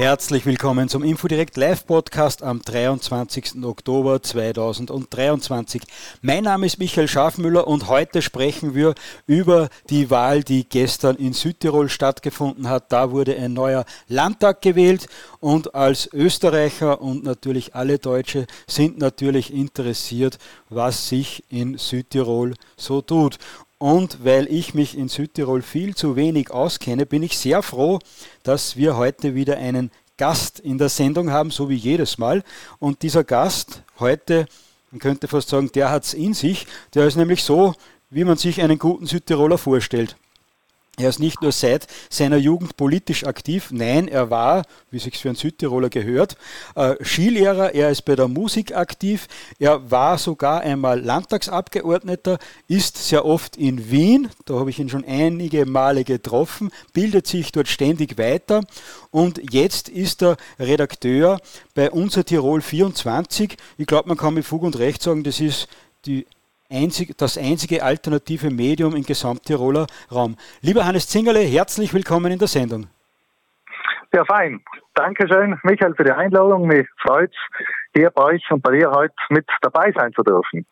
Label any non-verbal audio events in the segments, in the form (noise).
Herzlich willkommen zum Infodirect Live Podcast am 23. Oktober 2023. Mein Name ist Michael Schafmüller und heute sprechen wir über die Wahl, die gestern in Südtirol stattgefunden hat. Da wurde ein neuer Landtag gewählt und als Österreicher und natürlich alle Deutsche sind natürlich interessiert, was sich in Südtirol so tut. Und weil ich mich in Südtirol viel zu wenig auskenne, bin ich sehr froh, dass wir heute wieder einen Gast in der Sendung haben, so wie jedes Mal. Und dieser Gast heute, man könnte fast sagen, der hat es in sich. Der ist nämlich so, wie man sich einen guten Südtiroler vorstellt. Er ist nicht nur seit seiner Jugend politisch aktiv, nein, er war, wie sich für einen Südtiroler gehört, äh, Skilehrer, er ist bei der Musik aktiv, er war sogar einmal Landtagsabgeordneter, ist sehr oft in Wien, da habe ich ihn schon einige Male getroffen, bildet sich dort ständig weiter und jetzt ist er Redakteur bei Unser Tirol 24. Ich glaube, man kann mit Fug und Recht sagen, das ist die einzig, das einzige alternative Medium im Gesamttiroler Raum. Lieber Hannes Zingerle, herzlich willkommen in der Sendung. Ja, fein. Dankeschön, Michael, für die Einladung. Mich freut es, hier bei euch und bei dir heute mit dabei sein zu dürfen.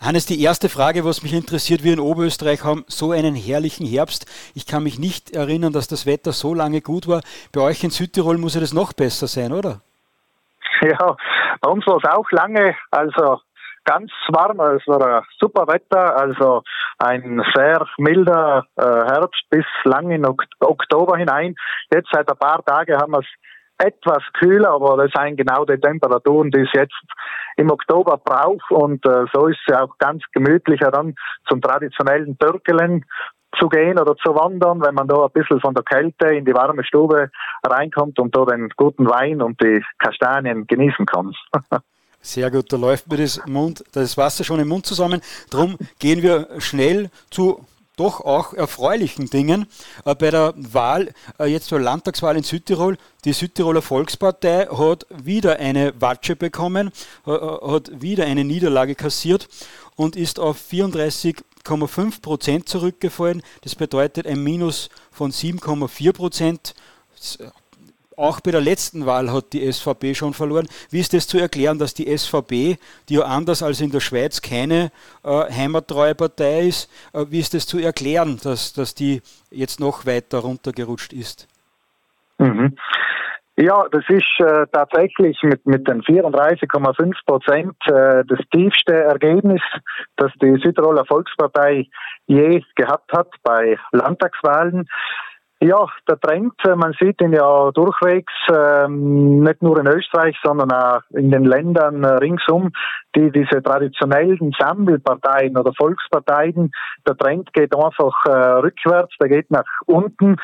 Hannes, die erste Frage, was mich interessiert, wir in Oberösterreich haben so einen herrlichen Herbst. Ich kann mich nicht erinnern, dass das Wetter so lange gut war. Bei euch in Südtirol muss ja das noch besser sein, oder? Ja, bei uns war es auch lange. Also ganz warm, es war super Wetter, also ein sehr milder äh, Herbst bis lang in ok Oktober hinein. Jetzt seit ein paar Tagen haben wir es etwas kühler, aber das sind genau die Temperaturen, die es jetzt im Oktober braucht und äh, so ist es auch ganz gemütlicher dann zum traditionellen Türkelen zu gehen oder zu wandern, wenn man da ein bisschen von der Kälte in die warme Stube reinkommt und da den guten Wein und die Kastanien genießen kann. (laughs) Sehr gut, da läuft mir das, Mund, das Wasser schon im Mund zusammen. Darum gehen wir schnell zu doch auch erfreulichen Dingen. Äh, bei der Wahl, äh, jetzt zur Landtagswahl in Südtirol, die Südtiroler Volkspartei hat wieder eine Watsche bekommen, äh, hat wieder eine Niederlage kassiert und ist auf 34,5 Prozent zurückgefallen. Das bedeutet ein Minus von 7,4 Prozent auch bei der letzten Wahl hat die SVP schon verloren. Wie ist das zu erklären, dass die SVP, die ja anders als in der Schweiz keine äh, heimattreue Partei ist, äh, wie ist das zu erklären, dass, dass die jetzt noch weiter runtergerutscht ist? Mhm. Ja, das ist äh, tatsächlich mit, mit den 34,5 Prozent äh, das tiefste Ergebnis, das die Südtiroler Volkspartei je gehabt hat bei Landtagswahlen. Ja, der Trend, äh, man sieht ihn ja durchwegs, ähm, nicht nur in Österreich, sondern auch in den Ländern äh, ringsum, die diese traditionellen Sammelparteien oder Volksparteien, der Trend geht einfach äh, rückwärts, der geht nach unten.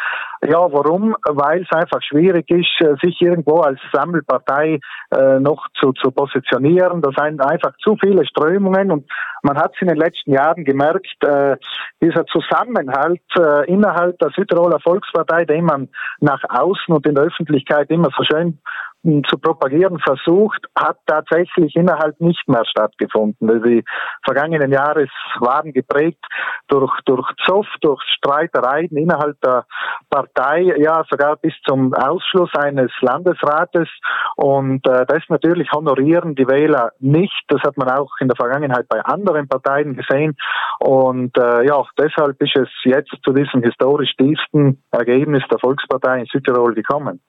Ja, warum? Weil es einfach schwierig ist, sich irgendwo als Sammelpartei äh, noch zu, zu positionieren. Da sind einfach zu viele Strömungen und man hat es in den letzten Jahren gemerkt, äh, dieser Zusammenhalt äh, innerhalb der Südtiroler Volkspartei, den man nach außen und in der Öffentlichkeit immer so schön zu propagieren versucht, hat tatsächlich innerhalb nicht mehr stattgefunden. Also die vergangenen Jahre waren geprägt durch, durch Zoff, durch Streitereien innerhalb der Partei, ja sogar bis zum Ausschluss eines Landesrates. Und äh, das natürlich honorieren die Wähler nicht. Das hat man auch in der Vergangenheit bei anderen Parteien gesehen. Und äh, ja, deshalb ist es jetzt zu diesem historisch tiefsten Ergebnis der Volkspartei in Südtirol gekommen.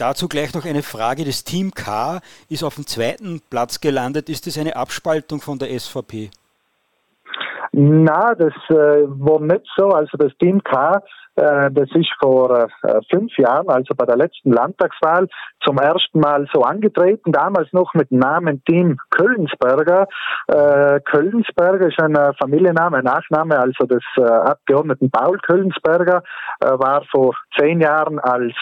Dazu gleich noch eine Frage. Das Team K ist auf dem zweiten Platz gelandet. Ist das eine Abspaltung von der SVP? Na, das äh, war nicht so. Also das Team K das ist vor äh, fünf Jahren, also bei der letzten Landtagswahl, zum ersten Mal so angetreten, damals noch mit dem Namen Team Köllensberger. Äh, Köllensberger ist ein Familienname, Nachname, also des Abgeordneten Paul Köllensberger, war vor zehn Jahren als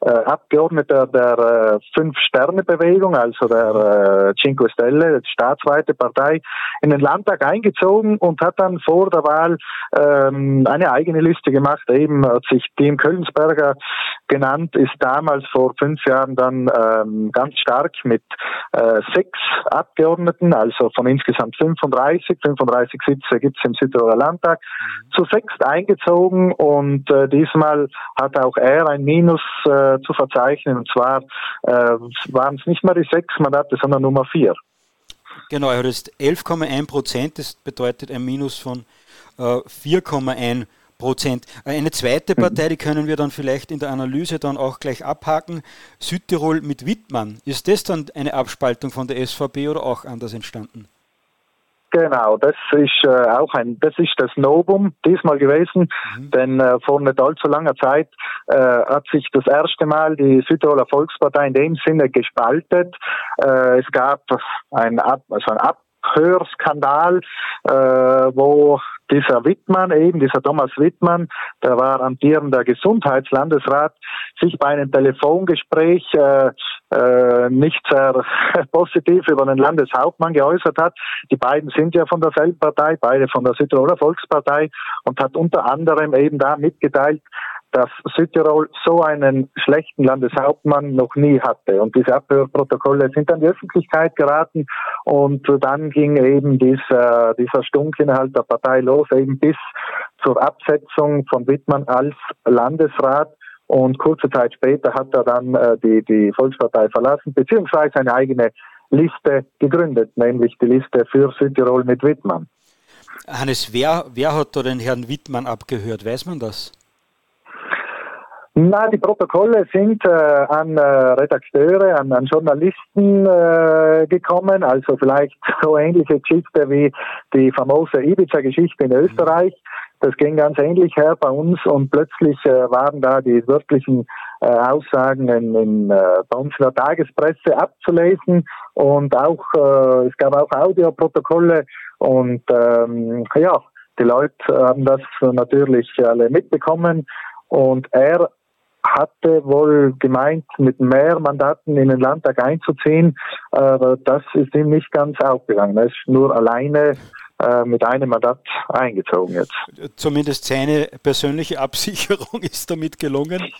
Abgeordneter der Fünf-Sterne-Bewegung, also der Cinque Stelle, staatsweite Partei, in den Landtag eingezogen und hat dann vor der Wahl ähm, eine eigene Liste gemacht, eben eben, hat sich Team Köllensberger genannt, ist damals vor fünf Jahren dann ähm, ganz stark mit äh, sechs Abgeordneten, also von insgesamt 35, 35 Sitze gibt es im Südtiroler Landtag, mhm. zu sechs eingezogen und äh, diesmal hat auch er ein Minus äh, zu verzeichnen und zwar äh, waren es nicht mehr die sechs Mandate, sondern Nummer vier. Genau, er hat jetzt 11,1 Prozent, das bedeutet ein Minus von äh, 4,1 Prozent. Eine zweite mhm. Partei, die können wir dann vielleicht in der Analyse dann auch gleich abhaken. Südtirol mit Wittmann. Ist das dann eine Abspaltung von der SVP oder auch anders entstanden? Genau, das ist äh, auch ein, das ist das Novum diesmal gewesen, mhm. denn äh, vor nicht allzu langer Zeit äh, hat sich das erste Mal die Südtiroler Volkspartei in dem Sinne gespaltet. Äh, es gab ein, Ab, also ein Abhörskandal, äh, wo dieser Wittmann eben, dieser Thomas Wittmann, der war amtierender Gesundheitslandesrat, sich bei einem Telefongespräch äh, äh, nicht sehr (laughs) positiv über den Landeshauptmann geäußert hat. Die beiden sind ja von derselben Partei, beide von der Südtiroler Volkspartei und hat unter anderem eben da mitgeteilt, dass Südtirol so einen schlechten Landeshauptmann noch nie hatte. Und diese Abhörprotokolle sind an die Öffentlichkeit geraten und dann ging eben dieser, dieser Stunk innerhalb der Partei los, eben bis zur Absetzung von Wittmann als Landesrat. Und kurze Zeit später hat er dann äh, die, die Volkspartei verlassen, beziehungsweise eine eigene Liste gegründet, nämlich die Liste für Südtirol mit Wittmann. Hannes, wer, wer hat da den Herrn Wittmann abgehört? Weiß man das? Na, die Protokolle sind äh, an äh, Redakteure, an, an Journalisten äh, gekommen, also vielleicht so ähnliche Geschichte wie die famose Ibiza-Geschichte in Österreich. Das ging ganz ähnlich her bei uns und plötzlich äh, waren da die wirklichen äh, Aussagen in, in, äh, bei uns in der Tagespresse abzulesen und auch es gab auch Audioprotokolle und ähm, ja, die Leute haben das natürlich alle mitbekommen und er hatte wohl gemeint, mit mehr Mandaten in den Landtag einzuziehen, aber das ist ihm nicht ganz aufgegangen. Er ist nur alleine äh, mit einem Mandat eingezogen jetzt. Zumindest seine persönliche (laughs) Absicherung ist damit gelungen, (laughs)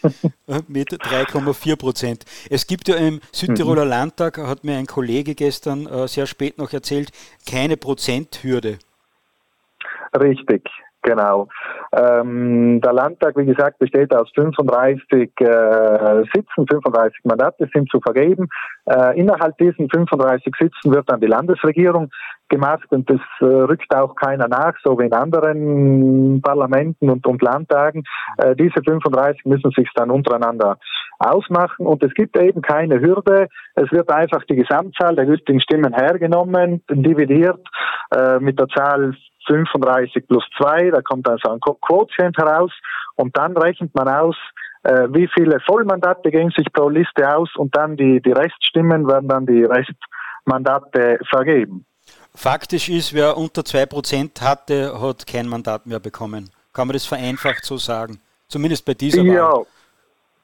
äh, mit 3,4 Prozent. Es gibt ja im Südtiroler mhm. Landtag, hat mir ein Kollege gestern äh, sehr spät noch erzählt, keine Prozenthürde. Richtig, Genau. Ähm, der Landtag, wie gesagt, besteht aus 35 äh, Sitzen, 35 Mandate sind zu vergeben. Äh, innerhalb diesen 35 Sitzen wird dann die Landesregierung gemacht und das äh, rückt auch keiner nach, so wie in anderen Parlamenten und, und Landtagen. Äh, diese 35 müssen sich dann untereinander ausmachen und es gibt eben keine Hürde. Es wird einfach die Gesamtzahl der gültigen Stimmen hergenommen, dividiert äh, mit der Zahl 35 plus 2, da kommt also ein Quotient heraus und dann rechnet man aus, äh, wie viele Vollmandate gehen sich pro Liste aus und dann die, die Reststimmen werden dann die Restmandate vergeben. Faktisch ist, wer unter 2% hatte, hat kein Mandat mehr bekommen. Kann man das vereinfacht so sagen? Zumindest bei dieser Wahl.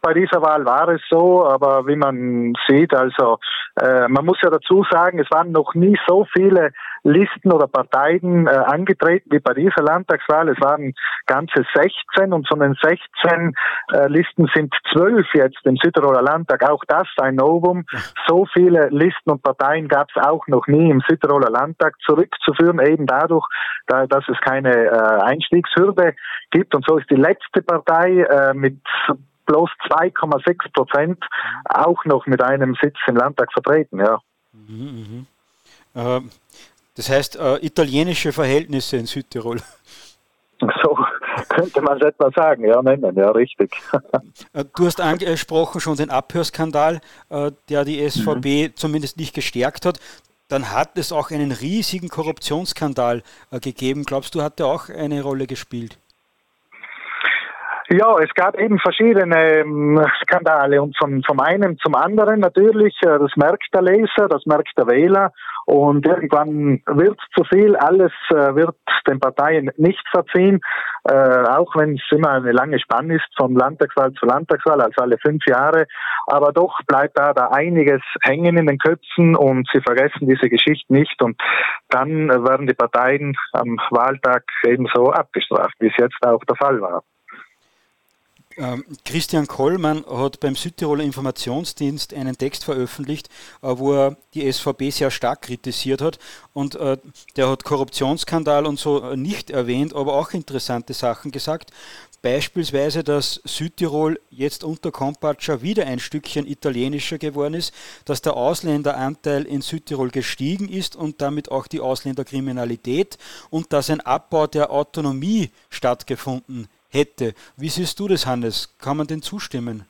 Bei dieser Wahl war es so, aber wie man sieht, also äh, man muss ja dazu sagen, es waren noch nie so viele Listen oder Parteien äh, angetreten wie bei dieser Landtagswahl. Es waren ganze 16 und von den 16 äh, Listen sind 12 jetzt im Südtiroler Landtag. Auch das ein Novum. So viele Listen und Parteien gab es auch noch nie im Südtiroler Landtag zurückzuführen, eben dadurch, da, dass es keine äh, Einstiegshürde gibt. Und so ist die letzte Partei äh, mit bloß 2,6 Prozent auch noch mit einem Sitz im Landtag vertreten, ja. Mhm, mh. äh, das heißt, äh, italienische Verhältnisse in Südtirol. (laughs) So könnte man es etwa sagen, ja, nennen, ja, richtig. (laughs) Äh, du hast angesprochen schon den Abhörskandal, äh, der die SVP mhm. zumindest nicht gestärkt hat. Dann hat es auch einen riesigen Korruptionsskandal äh, gegeben. Glaubst du, hat der auch eine Rolle gespielt? Ja, es gab eben verschiedene ähm, Skandale und von, vom einen zum anderen natürlich, äh, das merkt der Leser, das merkt der Wähler. Und irgendwann wird zu viel, alles äh, wird den Parteien nicht verziehen, äh, auch wenn es immer eine lange Spanne ist von Landtagswahl zu Landtagswahl, also alle fünf Jahre, aber doch bleibt da, da einiges hängen in den Köpfen und sie vergessen diese Geschichte nicht. Und dann werden die Parteien am Wahltag ebenso abgestraft, wie es jetzt auch der Fall war. Ähm, Christian Kollmann hat beim Südtiroler Informationsdienst einen Text veröffentlicht, äh, wo er die SVP sehr stark kritisiert hat. Und äh, der hat Korruptionsskandal und so nicht erwähnt, aber auch interessante Sachen gesagt. Beispielsweise, dass Südtirol jetzt unter Kompatscher wieder ein Stückchen italienischer geworden ist, dass der Ausländeranteil in Südtirol gestiegen ist und damit auch die Ausländerkriminalität und dass ein Abbau der Autonomie stattgefunden hätte. Wie siehst du das, Hannes? Kann man denn zustimmen?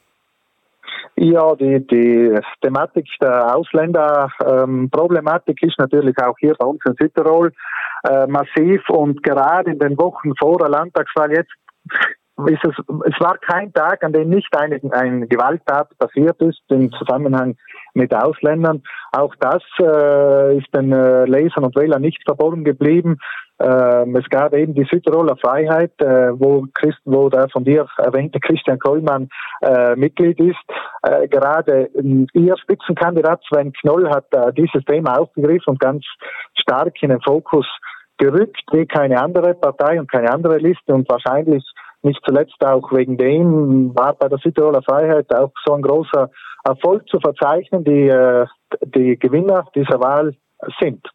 Ja, die, die Thematik der Ausländerproblematik ähm, ist natürlich auch hier bei uns in Südtirol äh, massiv und gerade in den Wochen vor der Landtagswahl jetzt ist es, es war kein Tag, an dem nicht eine, eine Gewalttat passiert ist im Zusammenhang mit Ausländern. Auch das äh, ist den äh, Lesern und Wählern nicht verborgen geblieben. Ähm, es gab eben die Südtiroler Freiheit, äh, wo, Christ, wo der von dir erwähnte Christian Kollmann äh, Mitglied ist. Äh, gerade ihr Spitzenkandidat Sven Knoll hat äh, dieses Thema aufgegriffen und ganz stark in den Fokus gerückt, wie keine andere Partei und keine andere Liste und wahrscheinlich nicht zuletzt auch wegen dem war bei der Südtiroler Freiheit auch so ein großer Erfolg zu verzeichnen, die äh, die Gewinner dieser Wahl sind.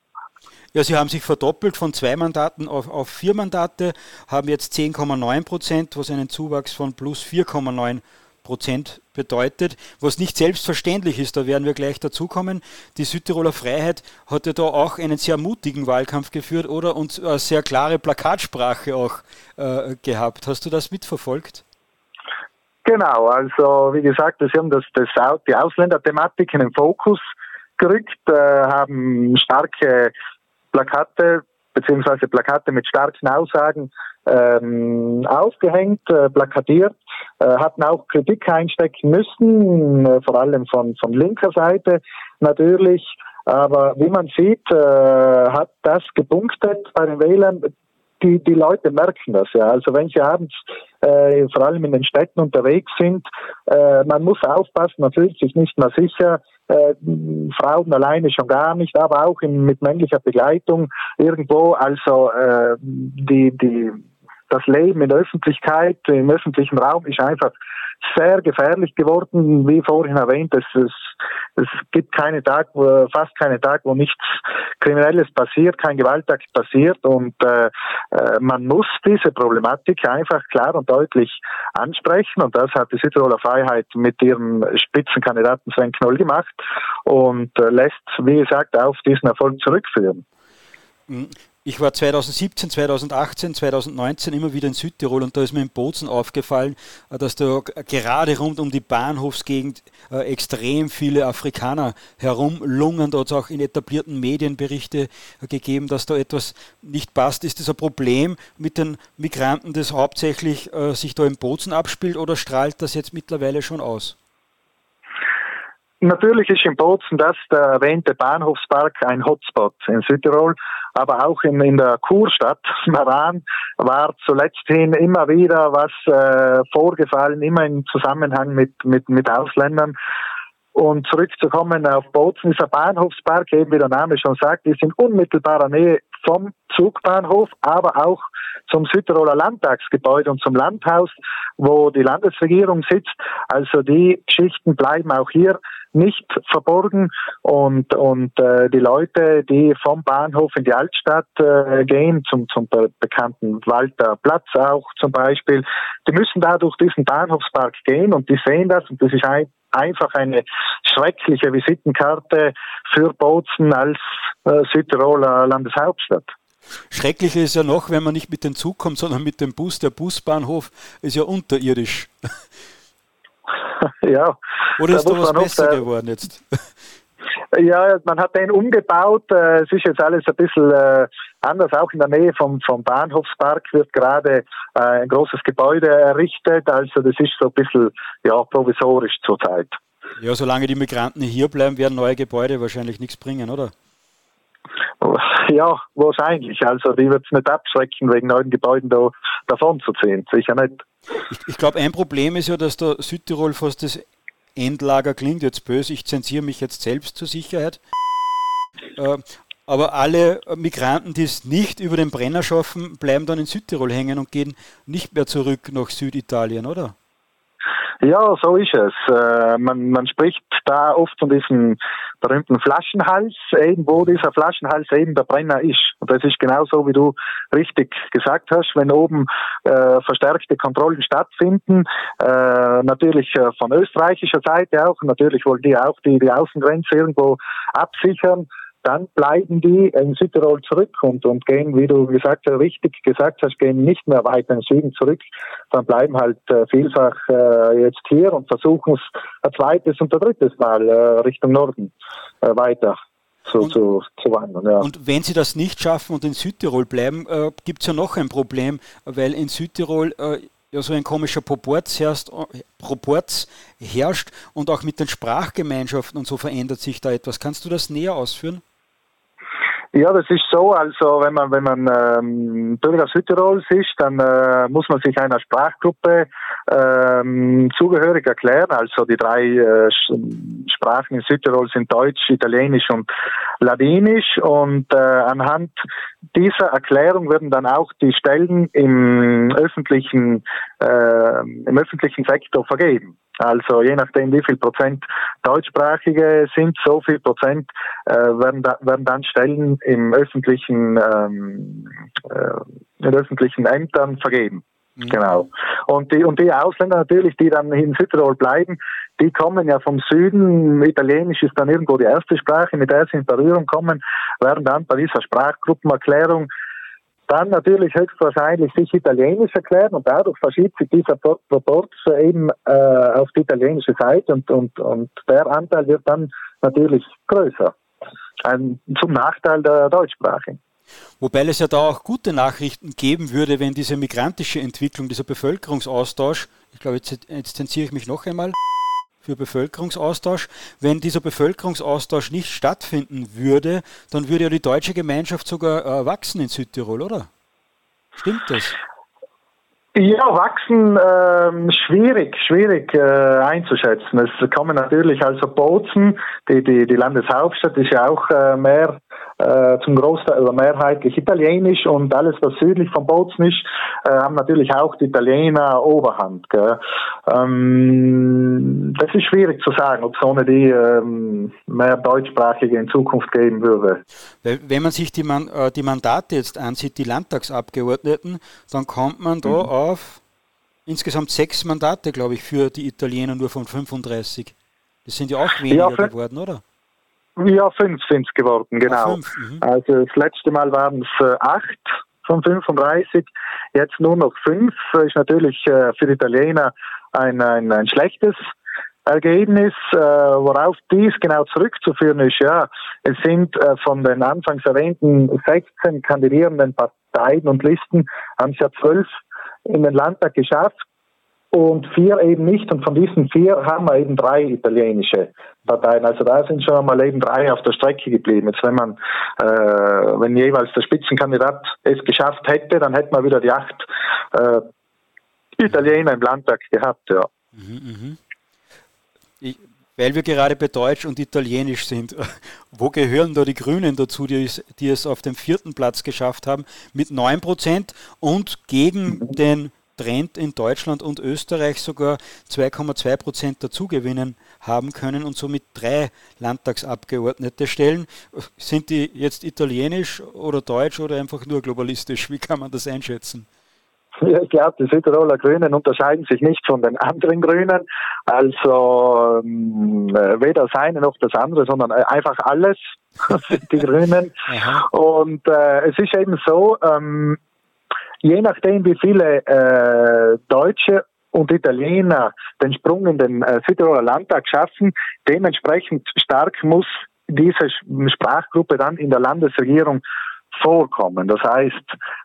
Ja, Sie haben sich verdoppelt von zwei Mandaten auf, auf vier Mandate, haben jetzt 10,9 Prozent, was einen Zuwachs von plus 4,9 Prozent bedeutet, was nicht selbstverständlich ist, da werden wir gleich dazukommen. Die Südtiroler Freiheit hat ja da auch einen sehr mutigen Wahlkampf geführt, oder? Und eine sehr klare Plakatsprache auch äh, gehabt. Hast du das mitverfolgt? Genau, also wie gesagt, Sie haben das, das, die Ausländerthematik in den Fokus gerückt, äh, haben starke Plakate beziehungsweise Plakate mit starken Aussagen ähm, aufgehängt, äh, plakatiert, äh, hatten auch Kritik einstecken müssen, äh, vor allem von, von linker Seite natürlich. Aber wie man sieht, äh, hat das gepunktet bei den Wählern. Die, die Leute merken das ja. Also wenn sie abends äh, vor allem in den Städten unterwegs sind, äh, man muss aufpassen, man fühlt sich nicht mehr sicher äh, Frauen alleine schon gar nicht, aber auch in, mit männlicher Begleitung irgendwo. Also äh, die, die, das Leben in der Öffentlichkeit, im öffentlichen Raum ist einfach sehr gefährlich geworden. Wie vorhin erwähnt, es, es, es gibt keine Tag, wo, fast keine Tag, wo nichts Kriminelles passiert, kein Gewaltakt passiert und äh, äh, man muss diese Problematik einfach klar und deutlich ansprechen und das hat die Südtiroler Freiheit mit ihrem Spitzenkandidaten Sven Knoll gemacht und äh, lässt, wie gesagt, auf diesen Erfolg zurückführen. Mhm. Ich war 2017, 2018, 2019 immer wieder in Südtirol und da ist mir in Bozen aufgefallen, äh, dass da gerade rund um die Bahnhofsgegend äh, extrem viele Afrikaner herumlungern. Da hat es auch in etablierten Medien Berichte äh, gegeben, dass da etwas nicht passt. Ist das ein Problem mit den Migranten, das hauptsächlich sich da in Bozen abspielt oder strahlt das jetzt mittlerweile schon aus? Natürlich ist in Bozen das der erwähnte Bahnhofspark ein Hotspot in Südtirol, aber auch in, in der Kurstadt (laughs) Maran war zuletzt hin immer wieder was äh, vorgefallen, immer im Zusammenhang mit, mit, mit Ausländern. Und zurückzukommen auf Bozen, dieser Bahnhofspark, eben wie der Name schon sagt, ist in unmittelbarer Nähe vom Zugbahnhof, aber auch zum Südtiroler Landtagsgebäude und zum Landhaus, wo die Landesregierung sitzt. Also die Geschichten bleiben auch hier nicht verborgen und und äh, die Leute, die vom Bahnhof in die Altstadt äh, gehen, zum zum bekannten Walter Platz auch zum Beispiel, die müssen da durch diesen Bahnhofspark gehen und die sehen das und das ist ein, einfach eine schreckliche Visitenkarte für Bozen als äh, Südtiroler Landeshauptstadt. Schrecklicher ist ja noch, wenn man nicht mit dem Zug kommt, sondern mit dem Bus. Der Busbahnhof ist ja unterirdisch. (laughs) ja. Oder ist da was besser äh, geworden jetzt? (laughs) Ja, man hat den umgebaut. Äh, es ist jetzt alles ein bisschen äh, anders. Auch in der Nähe vom, vom Bahnhofspark wird gerade ein großes Gebäude errichtet. Also das ist so ein bisschen ja, provisorisch zurzeit. Ja, solange die Migranten hier bleiben, werden neue Gebäude wahrscheinlich nichts bringen, oder? Ja, wahrscheinlich. Also die wird es nicht abschrecken, wegen neuen Gebäuden da, davon zu ziehen. Sicher nicht. Ich, ich glaube, ein Problem ist ja, dass der Südtirol fast das Endlager klingt jetzt böse. Ich zensiere mich jetzt selbst zur Sicherheit. Äh, aber alle Migranten, die es nicht über den Brenner schaffen, bleiben dann in Südtirol hängen und gehen nicht mehr zurück nach Süditalien, oder? Ja, so ist es. Äh, man, man spricht da oft von diesem berühmten Flaschenhals, eben wo dieser Flaschenhals eben der Brenner ist. Und das ist genau so, wie du richtig gesagt hast, wenn oben äh, verstärkte Kontrollen stattfinden, äh, natürlich äh, von österreichischer Seite auch, natürlich wollen die auch die, die Außengrenze irgendwo absichern dann bleiben die in Südtirol zurück und, und gehen, wie du gesagt hast, richtig gesagt hast, gehen nicht mehr weiter in Süden zurück, dann bleiben halt äh, vielfach äh, jetzt hier und versuchen es ein zweites und ein drittes Mal äh, Richtung Norden äh, weiter zu, und, zu, zu wandern. Ja. Und wenn sie das nicht schaffen und in Südtirol bleiben, äh, gibt es ja noch ein Problem, weil in Südtirol äh, ja so ein komischer Proporz herrscht, Proporz herrscht und auch mit den Sprachgemeinschaften und so verändert sich da etwas. Kannst du das näher ausführen? Ja, das ist so. Also wenn man wenn man ähm, Bürger Südtirols ist, dann äh, muss man sich einer Sprachgruppe ähm, zugehörig erklären. Also die drei äh, Sprachen in Südtirol sind Deutsch, Italienisch und Ladinisch. Und äh, anhand dieser Erklärung werden dann auch die Stellen im öffentlichen äh, im öffentlichen Sektor vergeben. Also je nachdem, wie viel Prozent Deutschsprachige sind, so viel Prozent äh, werden, da, werden dann Stellen im öffentlichen, ähm, äh, in öffentlichen Ämtern vergeben. Mhm. Genau. Und die, und die Ausländer natürlich, die dann in Südtirol bleiben, die kommen ja vom Süden. Italienisch ist dann irgendwo die erste Sprache, mit der sie in Berührung kommen, werden dann bei dieser Sprachgruppenerklärung dann natürlich höchstwahrscheinlich sich Italienisch erklären und dadurch verschiebt sich dieser Proporz eben äh, auf die italienische Seite und, und, und der Anteil wird dann natürlich größer. Ein, zum Nachteil der Deutschsprache. Wobei es ja da auch gute Nachrichten geben würde, wenn diese migrantische Entwicklung, dieser Bevölkerungsaustausch, ich glaube, jetzt, zensiere ich mich noch einmal, für Bevölkerungsaustausch. Wenn dieser Bevölkerungsaustausch nicht stattfinden würde, dann würde ja die deutsche Gemeinschaft sogar äh, wachsen in Südtirol, oder? Stimmt das? Ja, wachsen ähm, schwierig, schwierig äh, einzuschätzen. Es kommen natürlich also Bozen, die, die, die Landeshauptstadt ist ja auch äh, mehr äh, zum Großteil oder mehrheitlich italienisch und alles, was südlich von Bozen ist, äh, haben natürlich auch die Italiener Oberhand. Gell? Ähm, das ist schwierig zu sagen, ob es ohne die ähm, mehr Deutschsprachige in Zukunft geben würde. Wenn man sich die, Man äh, die Mandate jetzt ansieht, die Landtagsabgeordneten, dann kommt man da mhm. auf insgesamt sechs Mandate, glaube ich, für die Italiener nur von 35. Das sind ja auch weniger ja, geworden, oder? Ja, fünf sind es geworden, genau. Fünf, mhm. also das letzte Mal waren es äh, acht von 35, jetzt nur noch fünf. Ist natürlich äh, für die Italiener ein, ein, ein schlechtes Ergebnis, äh, worauf dies genau zurückzuführen ist, ja, es sind äh, von den anfangs erwähnten 16 kandidierenden Parteien und Listen, haben es ja zwölf in den Landtag geschafft und vier eben nicht. Und von diesen vier haben wir eben drei italienische Parteien. Also da sind schon mal eben drei auf der Strecke geblieben. Jetzt wenn man, äh, wenn jeweils der Spitzenkandidat es geschafft hätte, dann hätten wir wieder die acht äh, Italiener im Landtag gehabt, ja. Mhm, mh. ich, weil wir gerade bei Deutsch und Italienisch sind, (laughs) wo gehören da die Grünen dazu, die es, die es auf dem vierten Platz geschafft haben, mit 9% und gegen mhm. den Trend in Deutschland und Österreich sogar 2,2 Prozent dazugewinnen haben können und somit drei Landtagsabgeordnete stellen. Sind die jetzt italienisch oder deutsch oder einfach nur globalistisch? Wie kann man das einschätzen? Ja, ich glaube, die Südtiroler Grünen unterscheiden sich nicht von den anderen Grünen. Also ähm, weder das eine noch das andere, sondern einfach alles (laughs) sind die Grünen. Und äh, es ist eben so, ähm, je nachdem, wie viele äh, Deutsche und Italiener den Sprung in den äh, Südtiroler Landtag schaffen, dementsprechend stark muss diese Sprachgruppe dann in der Landesregierung vorkommen. Das heißt,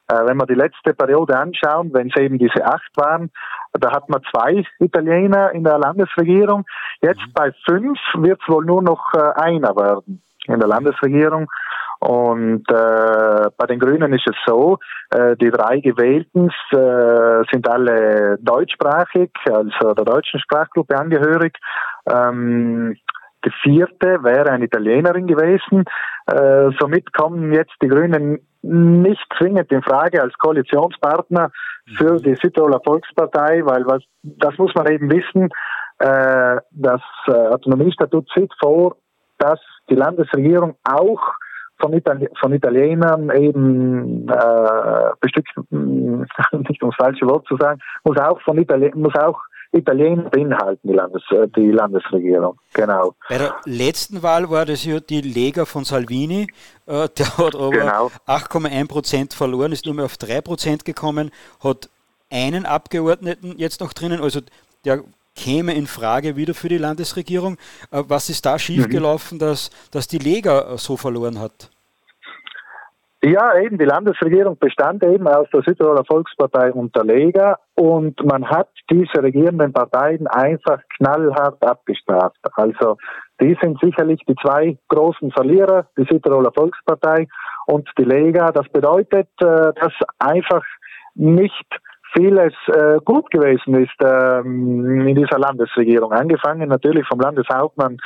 äh, wenn wir die letzte Periode anschauen, wenn es eben diese acht waren, da hat man zwei Italiener in der Landesregierung. Jetzt mhm. bei fünf wird es wohl nur noch äh, einer werden in der Landesregierung. Und äh, bei den Grünen ist es so, äh, die drei Gewählten äh, sind alle deutschsprachig, also der deutschen Sprachgruppe angehörig. Ähm, die vierte wäre eine Italienerin gewesen. Äh, somit kommen jetzt die Grünen nicht zwingend in Frage als Koalitionspartner für die Südtiroler Volkspartei, weil was, das muss man eben wissen, äh, das äh, Autonomiestatut sieht vor, dass die Landesregierung auch von, Itali von Italienern eben äh, bestückt, (laughs) nicht um das falsche Wort zu sagen, muss auch von Itali muss auch Italiener beinhalten, die, Landes äh, die Landesregierung. Genau. Bei der letzten Wahl war das ja die Lega von Salvini, äh, (laughs) der hat aber genau. 8,1 Prozent verloren, ist nur mehr auf 3 Prozent gekommen, hat einen Abgeordneten jetzt noch drinnen, also der käme in Frage wieder für die Landesregierung. Äh, was ist da schiefgelaufen, mhm. dass, dass die Lega so verloren hat? Ja, eben, die Landesregierung bestand eben aus der Südtiroler Volkspartei und der Lega und man hat diese regierenden Parteien einfach knallhart abgestraft. Also die sind sicherlich die zwei großen Verlierer, die Südtiroler Volkspartei und die Lega. Das bedeutet, äh, dass einfach nicht vieles äh, gut gewesen ist ähm, in dieser Landesregierung. Angefangen natürlich vom Landeshauptmann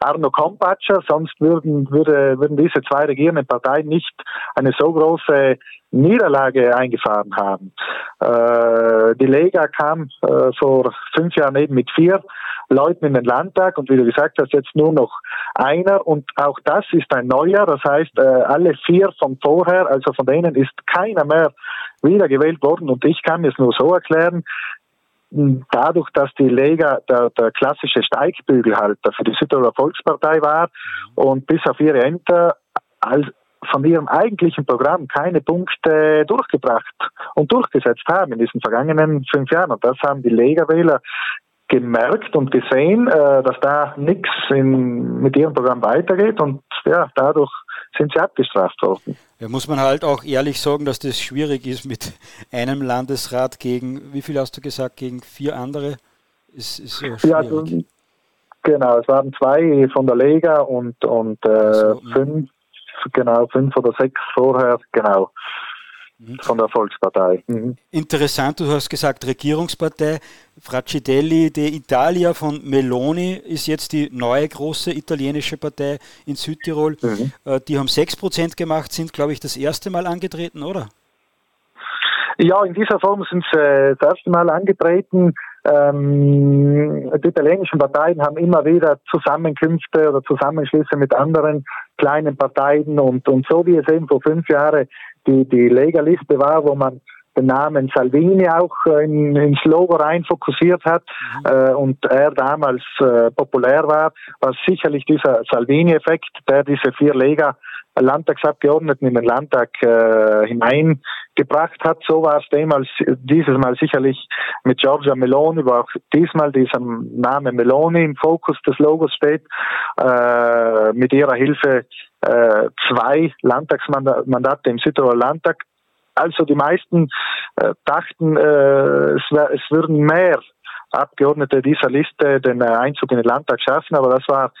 Arno Kompatscher, sonst würden, würde, würden diese zwei regierenden Parteien nicht eine so große Niederlage eingefahren haben. Äh, die Lega kam äh, vor fünf Jahren eben mit vier Leuten in den Landtag und wie du gesagt hast, jetzt nur noch einer und auch das ist ein neuer, das heißt, äh, alle vier von vorher, also von denen ist keiner mehr wiedergewählt worden und ich kann es nur so erklären, dadurch, dass die Lega der, der klassische Steigbügelhalter für die Südtiroler Volkspartei war und bis auf ihre Ämter als von ihrem eigentlichen Programm keine Punkte durchgebracht und durchgesetzt haben in diesen vergangenen fünf Jahren. Und das haben die Lega-Wähler gemerkt und gesehen, äh, dass da nichts mit ihrem Programm weitergeht und ja, dadurch sind sie abgestraft worden. Ja, muss man halt auch ehrlich sagen, dass das schwierig ist mit einem Landesrat gegen, wie viel hast du gesagt, gegen vier andere? Ist, ist ja, ja also, genau, es waren zwei von der Lega und, und äh, so, fünf, genau, fünf oder sechs vorher, genau von der Volkspartei. Mhm. Interessant, du hast gesagt Regierungspartei. Fraccidelli d'Italia von Meloni ist jetzt die neue große italienische Partei in Südtirol. Mhm. Äh, die haben 6% gemacht, sind, glaube ich, das erste Mal angetreten, oder? Ja, in dieser Form sind sie äh, das erste Mal angetreten. Ähm, die italienischen Parteien haben immer wieder Zusammenkünfte oder Zusammenschlüsse mit anderen kleinen Parteien und, und so wie es eben vor fünf Jahren die, die Legaliste war, wo man den Namen Salvini auch äh, in, ins Logo rein fokussiert hat mhm. äh, und er damals äh, populär war, war sicherlich dieser Salvini-Effekt, der diese vier Lega Landtagsabgeordneten in den Landtag äh, hineingebracht hat. So war es damals, dieses Mal sicherlich mit Giorgia Meloni, wo auch diesmal dieser Name Meloni im Fokus des Logos steht, äh, mit ihrer Hilfe äh, zwei Landtagsmandate im Südtiroler Landtag. Also die meisten äh, dachten, äh, es, es würden mehr Abgeordnete dieser Liste den Einzug in den Landtag schaffen, aber das war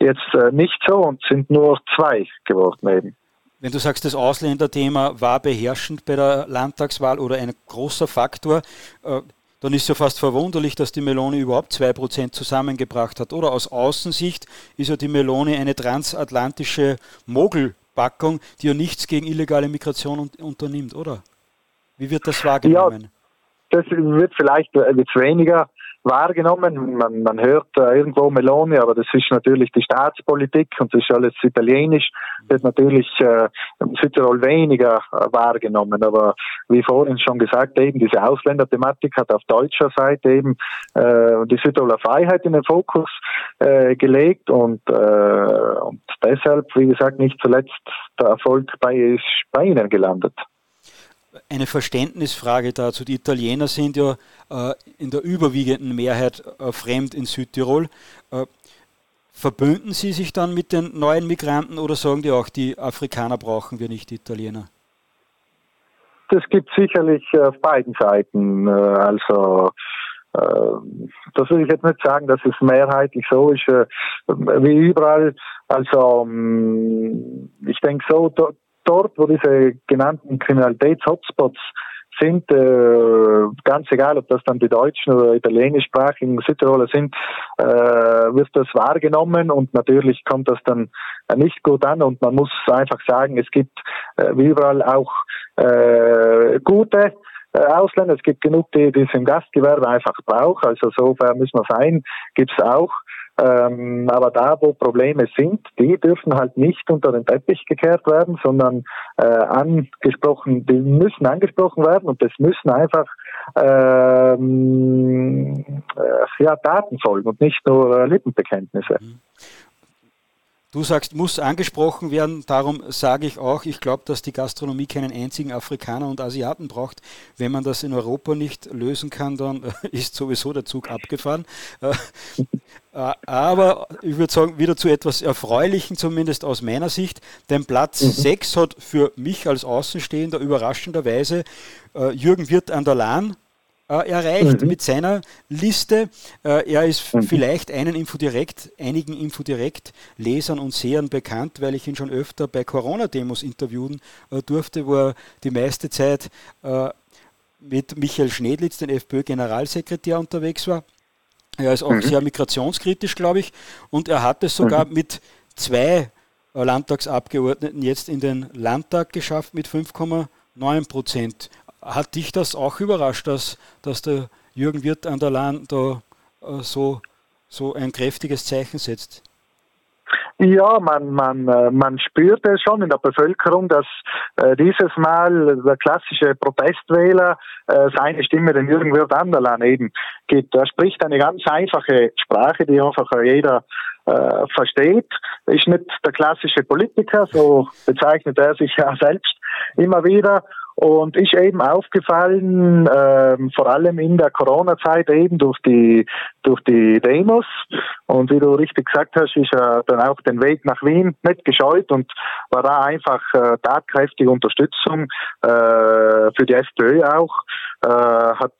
jetzt äh, nicht so und sind nur zwei geworden eben. Wenn du sagst, das Ausländerthema war beherrschend bei der Landtagswahl oder ein großer Faktor, äh, dann ist ja fast verwunderlich, dass die Meloni überhaupt 2% zusammengebracht hat. Oder aus Außensicht ist ja die Meloni eine transatlantische Mogelpackung, die ja nichts gegen illegale Migration unternimmt, oder? Wie wird das wahrgenommen? Ja, das wird vielleicht jetzt weniger wahrgenommen. Man, man hört äh, irgendwo Meloni, aber das ist natürlich die Staatspolitik und das ist alles italienisch, wird natürlich äh, Südtirol weniger äh, wahrgenommen. Aber wie vorhin schon gesagt, eben diese Ausländerthematik hat auf deutscher Seite eben äh, die Südtiroler Freiheit in den Fokus äh, gelegt und, äh, und deshalb, wie gesagt, nicht zuletzt der Erfolg bei, bei Ihnen gelandet eine Verständnisfrage dazu. Die Italiener sind ja äh, in der überwiegenden Mehrheit äh, fremd in Südtirol. Äh, verbünden Sie sich dann mit den neuen Migranten oder sagen die auch, die Afrikaner brauchen wir nicht, die Italiener? Das gibt sicherlich auf beiden Seiten. Also das will ich jetzt nicht sagen, dass es mehrheitlich so ist wie überall. Also ähm, ich denke so, dort, wo diese genannten Kriminalitäts-Hotspots sind, äh, ganz egal, ob das dann die deutschen oder italienischsprachigen Südtiroler sind, äh, wird das wahrgenommen und natürlich kommt das dann nicht gut an und man muss einfach sagen, es gibt äh, wie überall auch äh, gute äh, Ausländer. Es gibt genug, die, die es im Gastgewerbe einfach brauchen. Also so fair müssen wir sein, gibt es auch. Ähm, aber da, wo Probleme sind, die dürfen halt nicht unter den Teppich gekehrt werden, sondern äh, angesprochen, die müssen angesprochen werden und es müssen einfach ähm, äh, ja, Daten folgen und nicht nur äh, Lippenbekenntnisse. Mhm. Du sagst, muss angesprochen werden, darum sage ich auch, ich glaube, dass die Gastronomie keinen einzigen Afrikaner und Asiaten braucht. Wenn man das in Europa nicht lösen kann, dann (laughs) ist sowieso der Zug abgefahren. Äh, aber ich würde sagen, wieder zu etwas Erfreulichen, zumindest aus meiner Sicht. Denn Platz mhm. 6 hat für mich als Außenstehender überraschenderweise äh, Jürgen Wirth an der Lahn äh, erreicht mhm. mit seiner Liste. Er ist mhm. vielleicht einen Infodirekt, einigen Infodirekt-Lesern und Sehern bekannt, weil ich ihn schon öfter bei Corona-Demos interviewen durfte, wo er die meiste Zeit mit Michael Schnedlitz, den FPÖ-Generalsekretär, unterwegs war. Er ist auch mhm. sehr migrationskritisch, glaube ich, und er hat es sogar mhm. mit zwei äh, Landtagsabgeordneten jetzt in den Landtag geschafft mit 5,9 Prozent. Hat dich das auch überrascht, dass, dass der Jürgen Wirth an der Lahn da äh, so, so ein kräftiges Zeichen setzt? Ja, man, man, äh, man spürt es schon in der Bevölkerung, dass äh, dieses Mal der klassische Protestwähler äh, seine Stimme den Jürgen Wirth Anderlan eben gibt. Er spricht eine ganz einfache Sprache, die einfach jeder äh, versteht. Ist nicht der klassische Politiker, so bezeichnet er sich ja selbst immer wieder. Und ist eben aufgefallen, ähm, vor allem in der Corona-Zeit eben durch die, durch die Demos. Und wie du richtig gesagt hast, ist er dann auch den Weg nach Wien nicht gescheut und war da einfach äh, tatkräftige Unterstützung äh, für die FPÖ auch. Äh, hat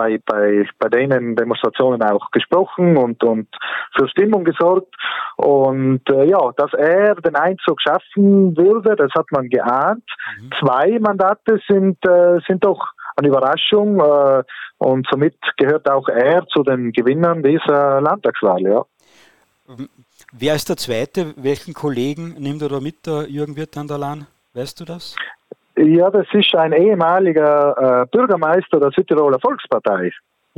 bei, bei, bei denen Demonstrationen auch gesprochen und, und für Stimmung gesorgt. Und äh, ja, dass er den Einzug schaffen würde, das hat man geahnt. Mhm. Zwei Mandate sind, äh, sind doch eine Überraschung äh, und somit gehört auch er zu den Gewinnern dieser Landtagswahl, ja. Wer ist der Zweite? Welchen Kollegen nimmt er da mit, der Jürgen Wirth an der Lahn? Weißt du das? Ja, das ist ein ehemaliger äh, Bürgermeister der Südtiroler Volkspartei.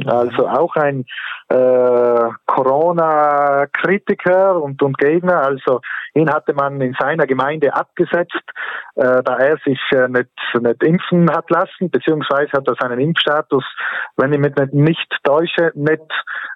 Also auch ein äh, Corona-Kritiker und, und Gegner. Also ihn hatte man in seiner Gemeinde abgesetzt, äh, da er sich äh, nicht, nicht impfen hat lassen, beziehungsweise hat er seinen Impfstatus, wenn ich mich nicht, nicht täusche, nicht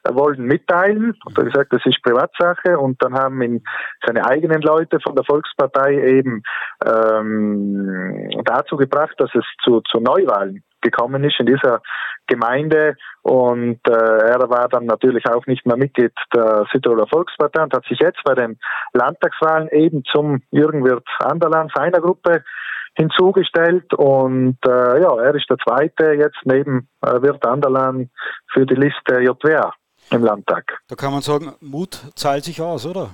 wollen mitteilen. Und er gesagt, das ist Privatsache. Und dann haben ihn seine eigenen Leute von der Volkspartei eben ähm, dazu gebracht, dass es zu, zu Neuwahlen gekommen ist in dieser Gemeinde und äh, er war dann natürlich auch nicht mehr Mitglied der Südtiroler Volkspartei und hat sich jetzt bei den Landtagswahlen eben zum Jürgen Wirth Anderland seiner Gruppe hinzugestellt und äh, ja, er ist der Zweite jetzt neben äh, Wirth Anderland für die Liste JWA im Landtag. Da kann man sagen, Mut zahlt sich aus, oder?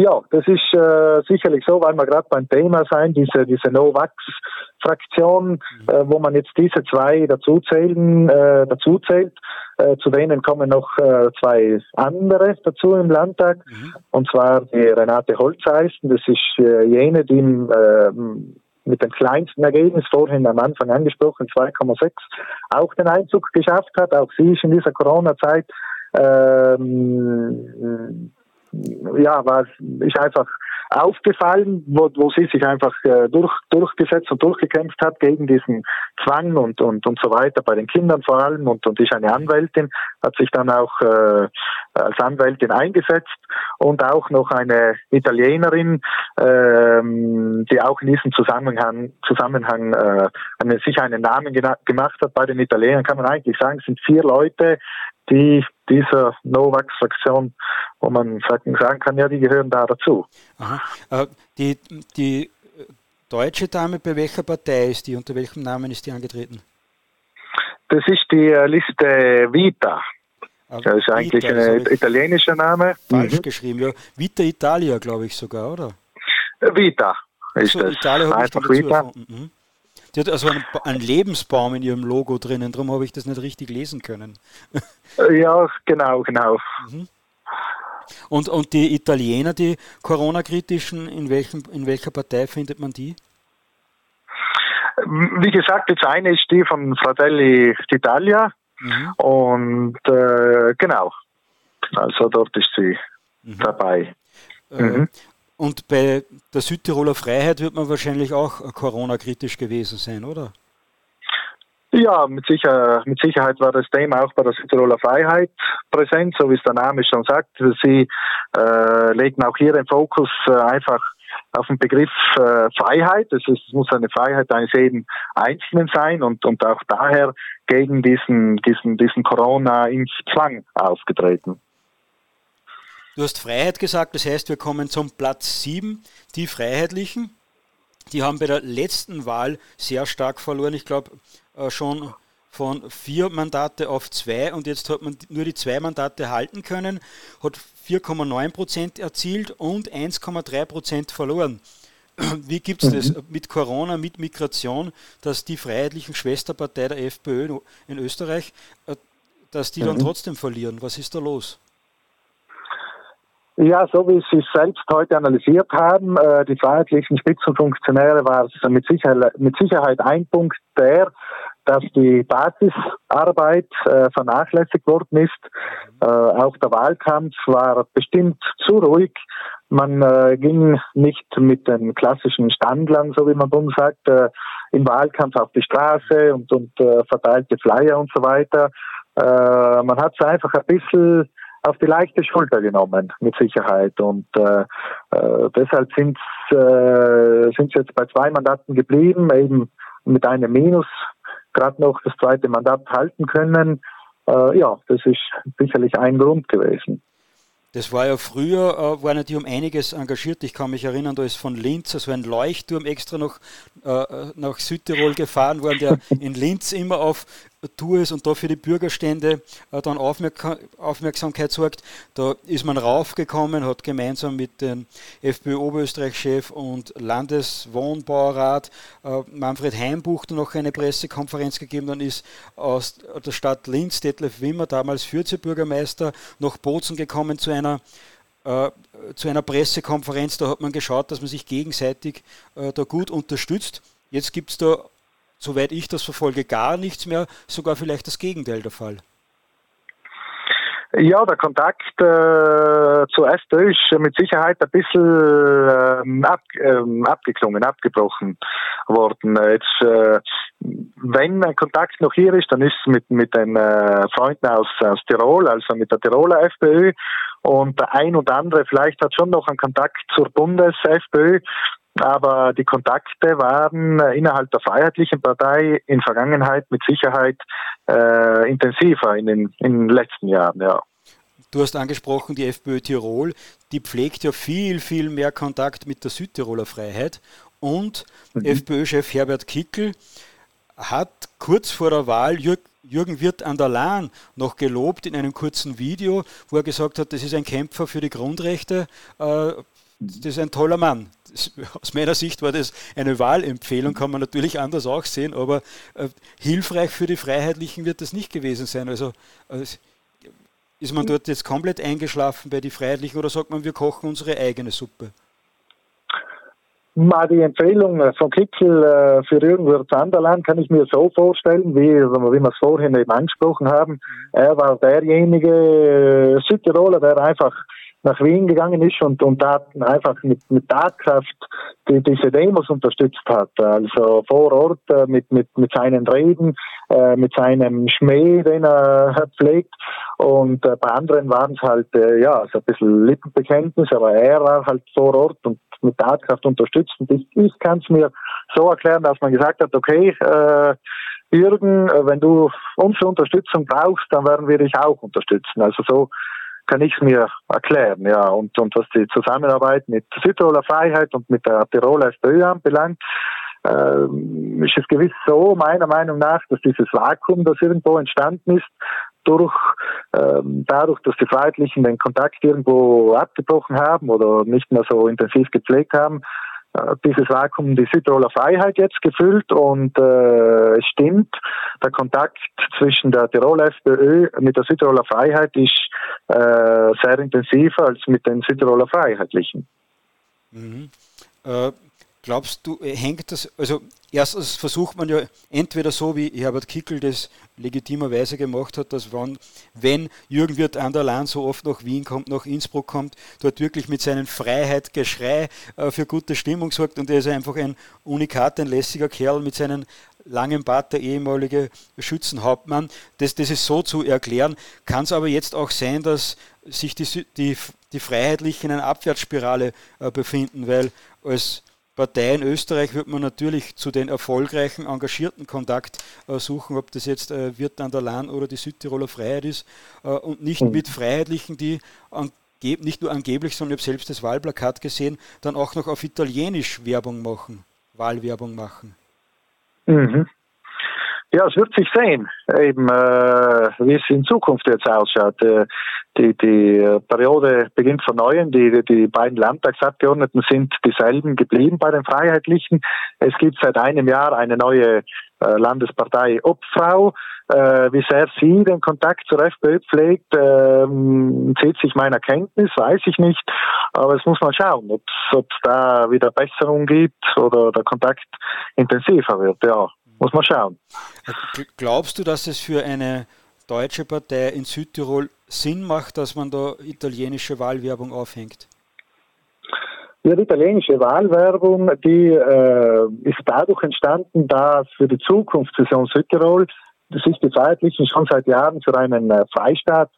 Ja, das ist äh, sicherlich so, weil wir gerade beim Thema sein, diese, diese No-Vax-Fraktion, mhm. äh, wo man jetzt diese zwei dazuzählen, äh, dazuzählt. Äh, zu denen kommen noch äh, zwei andere dazu im Landtag, mhm. und zwar die Renate Holzeisen, das ist äh, jene, die äh, mit dem kleinsten Ergebnis vorhin am Anfang angesprochen, 2,6, auch den Einzug geschafft hat. Auch sie ist in dieser Corona-Zeit ähm, ja, war, ist einfach aufgefallen, wo, wo sie sich einfach äh, durch, durchgesetzt und durchgekämpft hat gegen diesen Zwang und, und, und so weiter, bei den Kindern vor allem und, und ist eine Anwältin, hat sich dann auch äh, als Anwältin eingesetzt und auch noch eine Italienerin, ähm, die auch in diesem Zusammenhang, Zusammenhang äh, eine, sich einen Namen gemacht hat bei den Italienern, kann man eigentlich sagen, sind vier Leute, die dieser Novax-Fraktion, wo man sagen, kann, ja, die gehören da dazu. Äh, die, die deutsche Dame, bei welcher Partei ist die? Unter welchem Namen ist die angetreten? Das ist die äh, Liste Vita. Ah, das ist eigentlich Vita, ein italienischer Name. Falsch mhm. geschrieben, ja. Vita Italia, glaube ich sogar, oder? Vita ist so, das. Italien Einfach Vita. Mhm. Die hat also einen, einen, Lebensbaum in ihrem Logo drinnen, darum habe ich das nicht richtig lesen können. Ja, genau, genau. Mhm. Und, und die Italiener, die Corona-kritischen, in, in welcher Partei findet man die? Wie gesagt, das eine ist die von Fratelli d'Italia mhm. und äh, genau, also dort ist sie mhm. dabei. Äh, mhm. Und bei der Südtiroler Freiheit wird man wahrscheinlich auch Corona-kritisch gewesen sein, oder? Ja, mit, sicher, mit Sicherheit war das Thema auch bei der Südtiroler Freiheit präsent, so wie es der Name schon sagt. Sie äh, legen auch hier den Fokus äh, einfach auf den Begriff äh, Freiheit. Es, ist, es muss eine Freiheit eines jeden Einzelnen sein und, und auch daher gegen diesen, diesen, diesen Corona-Impfzwang aufgetreten. Du hast Freiheit gesagt, das heißt, wir kommen zum Platz 7, die Freiheitlichen. Die haben bei der letzten Wahl sehr stark verloren. Ich glaube, äh, schon von vier Mandate auf zwei und jetzt hat man nur die zwei Mandate halten können, hat 4,9 Prozent erzielt und 1,3 Prozent verloren. Wie gibt es das mhm. mit Corona, mit Migration, dass die freiheitlichen Schwesterpartei der FPÖ in Österreich, äh, dass die dann mhm. trotzdem verlieren? Was ist da los? Ja, so wie Sie es selbst heute analysiert haben, äh, die freiheitlichen Spitzenfunktionäre war es mit Sicherheit, mit Sicherheit ein Punkt der, dass die Basisarbeit äh, vernachlässigt worden ist. Äh, auch der Wahlkampf war bestimmt zu ruhig. Man äh, ging nicht mit den klassischen Standlern, so wie man dumm sagt, äh, im Wahlkampf auf die Straße und, und äh, verteilte Flyer und so weiter. Äh, man hat es einfach ein bisschen auf die leichte Schulter genommen, mit Sicherheit. Und äh, äh, deshalb sind äh, jetzt bei zwei Mandaten geblieben, eben mit einem Minus gerade noch das zweite Mandat halten können. Äh, ja, das ist sicherlich ein Grund gewesen. Das war ja früher, äh, waren die um einiges engagiert. Ich kann mich erinnern, da ist von Linz also ein Leuchtturm extra noch äh, nach Südtirol gefahren worden, der in Linz immer auf Tour ist und da für die Bürgerstände äh, dann Aufmerk Aufmerksamkeit sorgt. Da ist man raufgekommen, hat gemeinsam mit dem FPÖ-Oberösterreich-Chef und Landeswohnbaurat äh, Manfred Heimbuchter noch eine Pressekonferenz gegeben. Dann ist aus der Stadt Linz Detlef Wimmer, damals Vizebürgermeister, nach Bozen gekommen zu einer äh, zu einer Pressekonferenz, da hat man geschaut, dass man sich gegenseitig da gut unterstützt. Jetzt gibt es da soweit ich das verfolge, gar nichts mehr, sogar vielleicht das Gegenteil der Fall. Ja, der Kontakt äh, zu SPÖ ist mit Sicherheit ein bisschen ähm, ab, ähm, abgeklungen, abgebrochen worden. Jetzt, äh, wenn ein Kontakt noch hier ist, dann ist es mit, mit den äh, Freunden aus, aus Tirol, also mit der Tiroler FPÖ. Und der ein oder andere vielleicht hat schon noch einen Kontakt zur Bundes-FPÖ aber die Kontakte waren äh, innerhalb der Freiheitlichen Partei in Vergangenheit mit Sicherheit äh, intensiver in den, in den letzten Jahren, ja. Du hast angesprochen, die FPÖ Tirol, die pflegt ja viel, viel mehr Kontakt mit der Südtiroler Freiheit. Und mhm. FPÖ-Chef Herbert Kickel hat kurz vor der Wahl Jürgen Wirth an der Lahn noch gelobt in einem kurzen Video, wo er gesagt hat, das ist ein Kämpfer für die Grundrechte, äh, das ist ein toller Mann. Aus meiner Sicht war das eine Wahlempfehlung, kann man natürlich anders auch sehen, aber äh, hilfreich für die Freiheitlichen wird das nicht gewesen sein. Also äh, ist man dort jetzt komplett eingeschlafen bei den Freiheitlichen oder sagt man, wir kochen unsere eigene Suppe? Die Empfehlung von Kickel äh, für irgendwo Sanderland kann ich mir so vorstellen, wie, wie wir es vorhin eben angesprochen haben. Er war derjenige äh, Südtiroler, der einfach nach Wien gegangen ist und, und da einfach mit, mit Tatkraft die, diese Demos unterstützt hat. Also vor Ort äh, mit, mit, mit seinen Reden, äh, mit seinem Schmäh, den er pflegt. Und äh, bei anderen waren es halt, ja, so ein bisschen Lippenbekenntnis, aber er war halt vor Ort und mit Tatkraft unterstützt. Und ich, ich kann es mir so erklären, dass man gesagt hat, okay, äh, Jürgen, wenn du unsere Unterstützung brauchst, dann werden wir dich auch unterstützen. Also so kann ich es mir erklären, ja. Und, und was die Zusammenarbeit mit Südtiroler Freiheit und mit der Tiroler SPÖ anbelangt, äh, ist es gewiss so, meiner Meinung nach, dass dieses Vakuum, das irgendwo entstanden ist, durch, äh, dadurch, dass die Freiheitlichen den Kontakt irgendwo abgebrochen haben oder nicht mehr so intensiv gepflegt haben, dieses Vakuum die Südtiroler Freiheit jetzt gefüllt und äh, es stimmt, der Kontakt zwischen der Tiroler FPÖ mit der Südtiroler Freiheit ist äh, sehr intensiver als mit den Südtiroler Freiheitlichen. Mhm. Äh, glaubst du, hängt das, also erstens versucht man ja entweder so, wie Herbert Kickel das legitimerweise gemacht hat, dass wann, wenn Jürgen Wirt an der Lahn so oft nach Wien kommt, nach Innsbruck kommt, dort wirklich mit seinem Freiheit-Geschrei äh, für gute Stimmung sorgt und er ist einfach ein Unikat, ein lässiger Kerl mit seinen langen Bart, der ehemalige Schützenhauptmann. Das, das ist so zu erklären. Kann es aber jetzt auch sein, dass sich die, die, die Freiheitlichen in einer Abwärtsspirale äh, befinden, weil als Partei in Österreich wird man natürlich zu den erfolgreichen, engagierten Kontakt äh, suchen, ob das jetzt äh, Wirt an der Lahn oder die Südtiroler Freiheit ist, äh, und nicht mhm. mit Freiheitlichen, die nicht nur angeblich, sondern ich habe selbst das Wahlplakat gesehen, dann auch noch auf Italienisch Werbung machen, Wahlwerbung machen. Mhm. Ja, es wird sich sehen, eben äh, wie es in Zukunft jetzt ausschaut. Äh, die, die Periode beginnt von neuem. Die, die beiden Landtagsabgeordneten sind dieselben geblieben bei den Freiheitlichen. Es gibt seit einem Jahr eine neue äh, Landespartei Obfrau. Äh, wie sehr sie den Kontakt zur FPÖ pflegt, ähm, zählt sich meiner Kenntnis, weiß ich nicht. Aber es muss man schauen, ob es da wieder Besserung gibt oder der Kontakt intensiver wird. Ja, muss man schauen. Glaubst du, dass es für eine deutsche Partei in Südtirol Sinn macht, dass man da italienische Wahlwerbung aufhängt? Ja, die italienische Wahlwerbung, die äh, ist dadurch entstanden, da für die Zukunftsvision Südtirol sich die Freiheitlichen schon seit Jahren für einen äh, Freistaat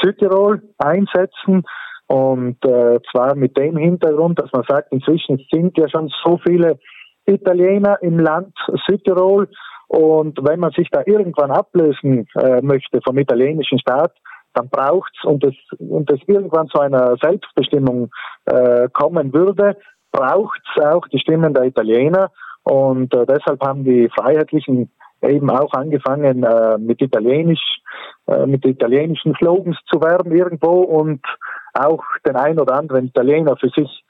Südtirol einsetzen. Und äh, zwar mit dem Hintergrund, dass man sagt, inzwischen sind ja schon so viele Italiener im Land Südtirol. Und wenn man sich da irgendwann ablösen äh, möchte vom italienischen Staat, dann braucht's und es und es irgendwann zu einer Selbstbestimmung äh, kommen würde, braucht's auch die Stimmen der Italiener. Und äh, deshalb haben die Freiheitlichen eben auch angefangen äh, mit Italienisch, äh, mit italienischen Slogans zu werben irgendwo und auch den ein oder anderen Italiener für sich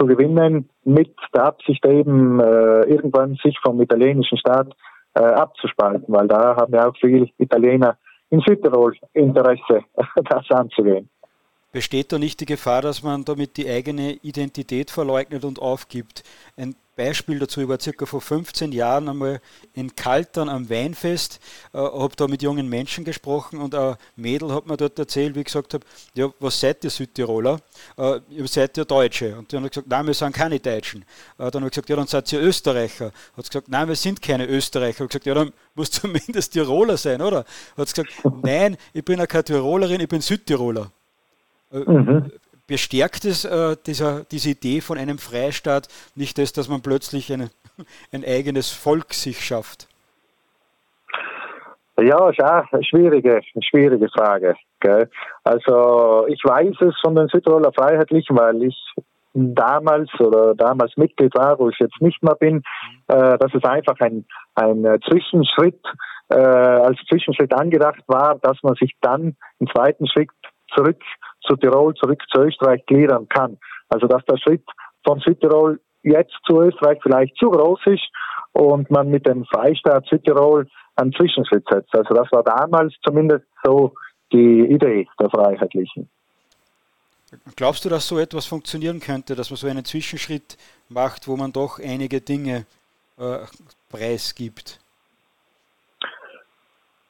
zu gewinnen, mit der Absicht eben äh, irgendwann sich vom italienischen Staat äh, abzuspalten, weil da haben ja auch viele Italiener in Südtirol Interesse, (laughs) das anzugehen. Besteht da nicht die Gefahr, dass man damit die eigene Identität verleugnet und aufgibt? Ein Beispiel dazu, ich war circa vor 15 Jahren einmal in Kaltern am Weinfest, äh, habe da mit jungen Menschen gesprochen und ein Mädel hat mir dort erzählt, wie ich gesagt habe, ja, was seid ihr Südtiroler? Äh, ihr seid ja Deutsche. Und dann hat gesagt, nein, wir sind keine Deutschen. Äh, dann habe ich gesagt, ja, dann seid ihr Österreicher. Hat gesagt, nein, wir sind keine Österreicher. Hat gesagt, ja, dann muss (laughs) zumindest Tiroler sein, oder? Hat gesagt, nein, ich bin ja keine Tirolerin, ich bin Südtiroler. Mhm bestärkt es äh, dieser, diese Idee von einem Freistaat nicht das, dass man plötzlich eine, (laughs) ein eigenes Volk sich schafft? Ja, ist auch eine schwierige, schwierige Frage. Gell? Also ich weiß es von den Südtiroler Freiheitlichen, weil ich damals oder damals Mitglied war, wo ich jetzt nicht mehr bin, äh, dass es einfach ein, ein Zwischenschritt äh, als Zwischenschritt angedacht war, dass man sich dann im zweiten Schritt zurück zu Tirol, zurück zu Österreich gliedern kann. Also dass der Schritt von Südtirol jetzt zu Österreich vielleicht zu groß ist und man mit dem Freistaat Südtirol einen Zwischenschritt setzt. Also das war damals zumindest so die Idee der Freiheitlichen. Glaubst du, dass so etwas funktionieren könnte, dass man so einen Zwischenschritt macht, wo man doch einige Dinge äh, preisgibt?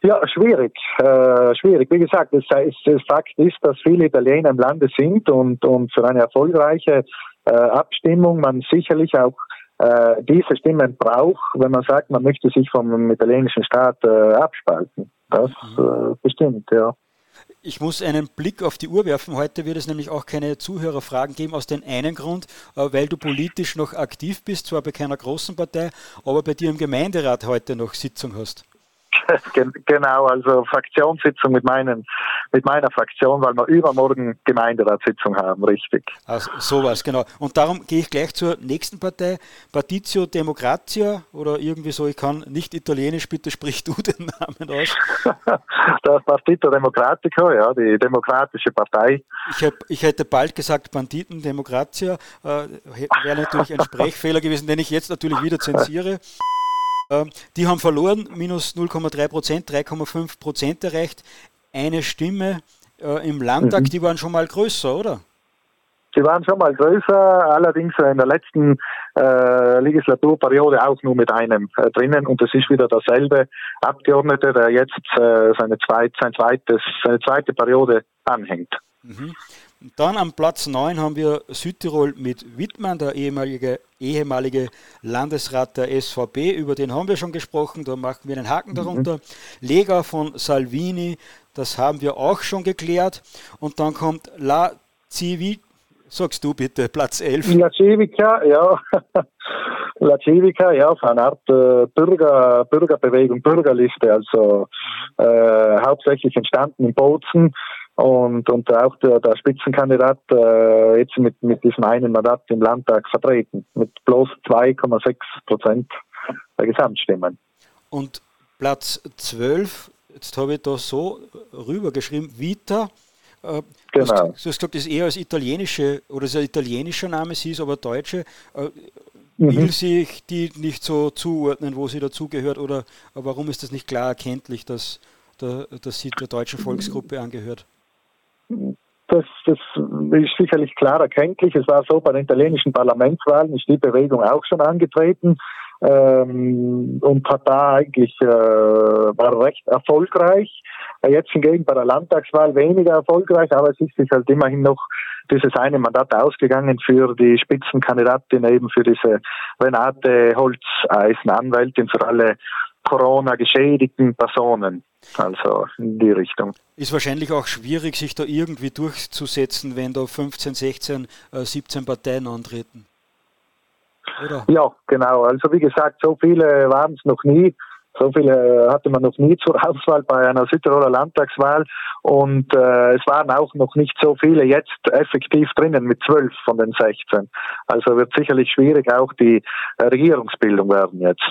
Ja, schwierig, äh, schwierig. Wie gesagt, das, das Fakt ist, dass viele Italiener im Lande sind und, und für eine erfolgreiche äh, Abstimmung man sicherlich auch äh, diese Stimmen braucht, wenn man sagt, man möchte sich vom italienischen Staat äh, abspalten. Das mhm. äh, bestimmt, ja. Ich muss einen Blick auf die Uhr werfen. Heute wird es nämlich auch keine Zuhörerfragen geben, aus dem einen Grund, äh, weil du politisch noch aktiv bist, zwar bei keiner großen Partei, aber bei dir im Gemeinderat heute noch Sitzung hast. (laughs) genau, also Fraktionssitzung mit, meinen, mit meiner Fraktion, weil wir übermorgen Gemeinderatssitzung haben, richtig. Also sowas, genau. Und darum gehe ich gleich zur nächsten Partei, Partizio Democrazia oder irgendwie so, ich kann nicht italienisch, bitte sprich du (laughs) den Namen aus. (laughs) das Partito Democratico, ja, die demokratische Partei. Ich, hab, ich hätte bald gesagt Banditen Democrazia, äh, wäre natürlich ein Sprechfehler gewesen, den ich jetzt natürlich wieder zensiere. Ähm, die haben verloren, minus 0,3 Prozent, 3,5 Prozent erreicht. Eine Stimme äh, im Landtag, mhm. die waren schon mal größer, oder? Sie waren schon mal größer, allerdings in der letzten äh, Legislaturperiode auch nur mit einem äh, drinnen und es ist wieder derselbe Abgeordnete, der jetzt äh, seine, zweit, sein zweites, seine zweite Periode anhängt. Mhm. Dann am Platz 9 haben wir Südtirol mit Wittmann, der ehemalige, ehemalige Landesrat der SVP. Über den haben wir schon gesprochen, da machen wir einen Haken mhm. darunter. Mhm. Lega von Salvini, das haben wir auch schon geklärt. Und dann kommt La Civi, sagst du bitte, Platz 11. La Civica, ja. La (laughs) Civica, ja, von einer Art äh, Bürger, Bürgerbewegung, Bürgerliste, also äh, hauptsächlich entstanden in Bozen und, und auch der, der Spitzenkandidat äh, jetzt mit, mit diesem einen Mandat im Landtag vertreten, mit bloß 2,6 Prozent der Gesamtstimmen. Und Platz 12, jetzt habe ich da so rübergeschrieben, Vita. Äh, genau. Du hast, du hast gesagt, das ist eher als italienische oder ist ein italienischer Name, sie ist aber deutsche. Äh, mhm. Will sich die nicht so zuordnen, wo sie dazugehört oder warum ist das nicht klar erkenntlich, dass, der, dass sie der deutschen Volksgruppe angehört? Das, das ist sicherlich klar erkenntlich. Es war so, bei den italienischen Parlamentswahlen ist die Bewegung auch schon angetreten ähm, und hat da eigentlich äh, war recht erfolgreich. Äh, jetzt hingegen bei der Landtagswahl weniger erfolgreich, aber es ist sich halt immerhin noch dieses eine Mandat ausgegangen für die Spitzenkandidatin eben für diese Renate Holzeisen, Anwältin für alle Corona-geschädigten Personen. Also in die Richtung. Ist wahrscheinlich auch schwierig, sich da irgendwie durchzusetzen, wenn da 15, 16, 17 Parteien antreten. Oder? Ja, genau. Also wie gesagt, so viele waren es noch nie. So viele hatte man noch nie (laughs) zur Auswahl bei einer Südtiroler Landtagswahl und äh, es waren auch noch nicht so viele jetzt effektiv drinnen mit zwölf von den 16. Also wird sicherlich schwierig auch die Regierungsbildung werden jetzt.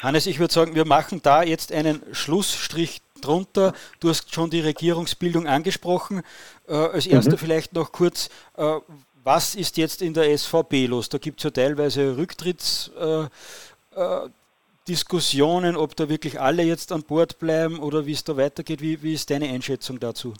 Hannes, ich würde sagen, wir machen da jetzt einen Schlussstrich drunter. Du hast schon die Regierungsbildung angesprochen. Äh, als erster mhm. vielleicht noch kurz, äh, was ist jetzt in der SVP los? Da gibt es ja teilweise Rücktrittsdiskussionen, äh, ob da wirklich alle jetzt an Bord bleiben oder wie es da weitergeht. Wie, wie ist deine Einschätzung dazu?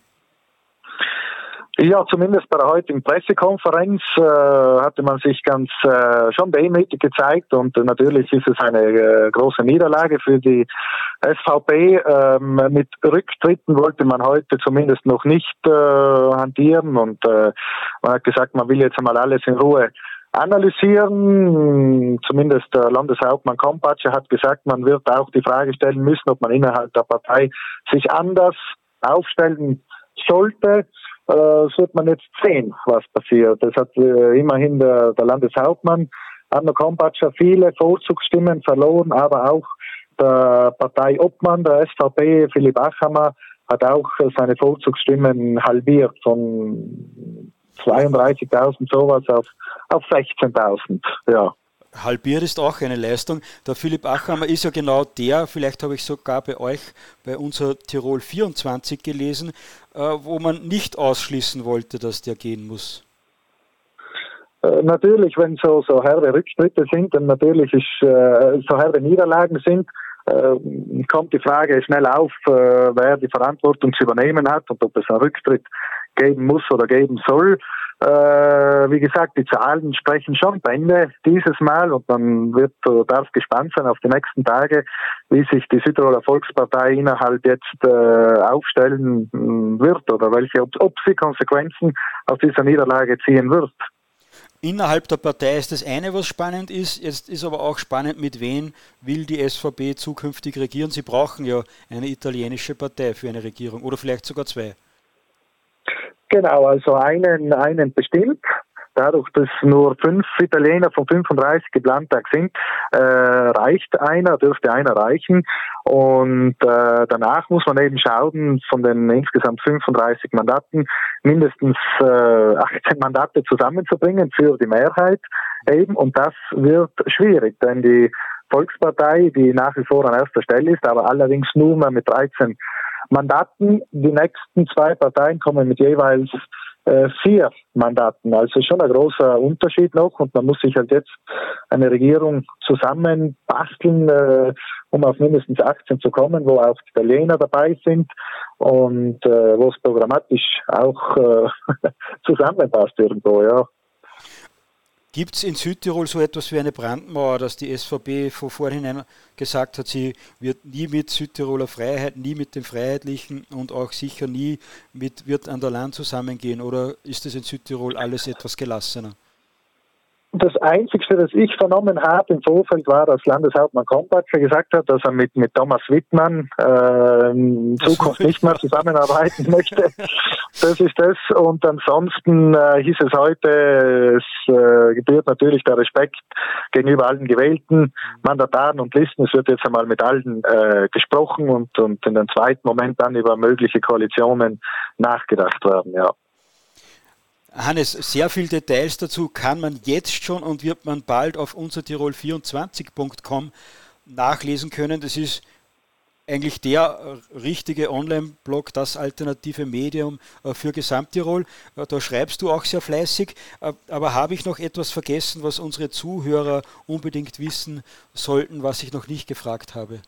Ja, zumindest bei der heutigen Pressekonferenz äh, hatte man sich ganz äh, schon demütig gezeigt und natürlich ist es eine äh, große Niederlage für die SVP. Ähm, mit Rücktritten wollte man heute zumindest noch nicht äh, hantieren und äh, man hat gesagt, man will jetzt einmal alles in Ruhe analysieren. Zumindest der Landeshauptmann Kompatscher hat gesagt, man wird auch die Frage stellen müssen, ob man innerhalb der Partei sich anders aufstellen sollte. Äh, wird man jetzt sehen, was passiert. Das hat äh, immerhin der, der Landeshauptmann Anno Kompatscher viele Vorzugsstimmen verloren, aber auch der Parteiobmann der SVP, Philipp Achammer, hat auch seine Vorzugsstimmen halbiert von 32.000 sowas auf, auf 16.000. Ja halbiert ist auch eine Leistung. Der Philipp Achammer ist ja genau der, vielleicht habe ich sogar bei euch bei unser Tirol 24 gelesen, äh, wo man nicht ausschließen wollte, dass der gehen muss. Äh, natürlich, wenn so, so herbe Rücktritte sind, dann natürlich ist, äh, so herbe Niederlagen sind, kommt die Frage schnell auf, wer die Verantwortung zu übernehmen hat und ob es einen Rücktritt geben muss oder geben soll. Äh, wie gesagt, die Zahlen sprechen schon Bände dieses Mal und man wird darf gespannt sein auf die nächsten Tage, wie sich die Südtiroler Volkspartei innerhalb jetzt äh, aufstellen hm, wird oder welche, ob, ob sie Konsequenzen aus dieser Niederlage ziehen wird. Innerhalb der Partei ist das eine, was spannend ist. Jetzt ist aber auch spannend, mit wem will die SVP zukünftig regieren. Sie brauchen ja eine italienische Partei für eine Regierung oder vielleicht sogar zwei. Genau, also einen, einen bestimmt. dadurch, dass nur fünf Italiener von 35 im Landtag sind, äh, reicht einer, dürfte einer reichen. Und äh, danach muss man eben schauen, von den insgesamt 35 Mandaten mindestens äh, 18 Mandate zusammenzubringen für die Mehrheit eben. Und das wird schwierig, denn die Volkspartei, die nach wie vor an erster Stelle ist, aber allerdings nur mehr mit 13 Mandaten. Die nächsten zwei Parteien kommen mit jeweils äh, vier Mandaten. Also schon ein großer Unterschied noch und man muss sich halt jetzt eine Regierung zusammenbasteln, äh, um auf mindestens 18 zu kommen, wo auch die Italiener dabei sind und äh, wo es programmatisch auch äh, (laughs) zusammenpasst irgendwo, ja. Gibt es in Südtirol so etwas wie eine Brandmauer, dass die SVP von vornherein gesagt hat, sie wird nie mit Südtiroler Freiheit, nie mit dem Freiheitlichen und auch sicher nie mit wird an der Land zusammengehen? Oder ist es in Südtirol alles etwas gelassener? Das Einzige, das ich vernommen habe im Vorfeld, war, dass Landeshauptmann Kompatscher gesagt hat, dass er mit, mit Thomas Wittmann äh, in Zukunft (laughs) nicht mehr zusammenarbeiten möchte. Das ist das. Und ansonsten äh, hieß es heute, es äh, gebührt natürlich der Respekt gegenüber allen gewählten Mandataren und Listen. Es wird jetzt einmal mit allen äh, gesprochen und, und in dem zweiten Moment dann über mögliche Koalitionen nachgedacht werden, ja. Hannes, sehr viele Details dazu kann man jetzt schon und wird man bald auf unsertirol24.com nachlesen können. Das ist eigentlich der richtige Online-Blog, das alternative Medium äh, für Gesamttirol. Äh, da schreibst du auch sehr fleißig. Äh, aber habe ich noch etwas vergessen, was unsere Zuhörer unbedingt wissen sollten, was ich noch nicht gefragt habe?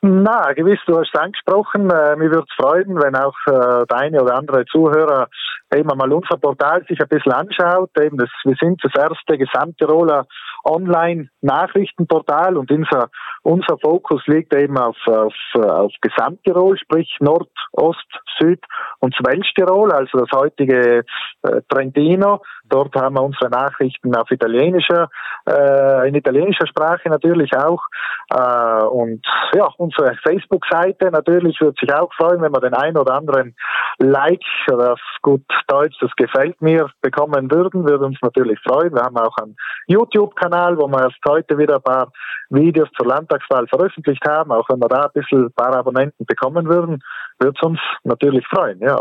Na, gewiss, du hast es angesprochen. Äh, mir würde es freuen, wenn auch äh, deine oder andere Zuhörer eben mal unser Portal sich ein bisschen anschaut. Eben das, wir sind das erste Gesamttiroler Online-Nachrichtenportal und unser, unser Fokus liegt eben auf, auf, auf Gesamttirol, sprich Nord, Ost, Süd und Schwelztirol, also das heutige äh, Trentino. Dort haben wir unsere Nachrichten auf italienischer, äh, in italienischer Sprache natürlich auch. Äh, und ja, unsere Facebook-Seite natürlich würde sich auch freuen, wenn wir den einen oder anderen Like oder auf gut Deutsch, das gefällt mir, bekommen würden, würde uns natürlich freuen. Wir haben auch einen YouTube-Kanal, wo wir erst heute wieder ein paar Videos zur Landtagswahl veröffentlicht haben. Auch wenn wir da ein bisschen ein paar Abonnenten bekommen würden, würde es uns natürlich freuen, ja.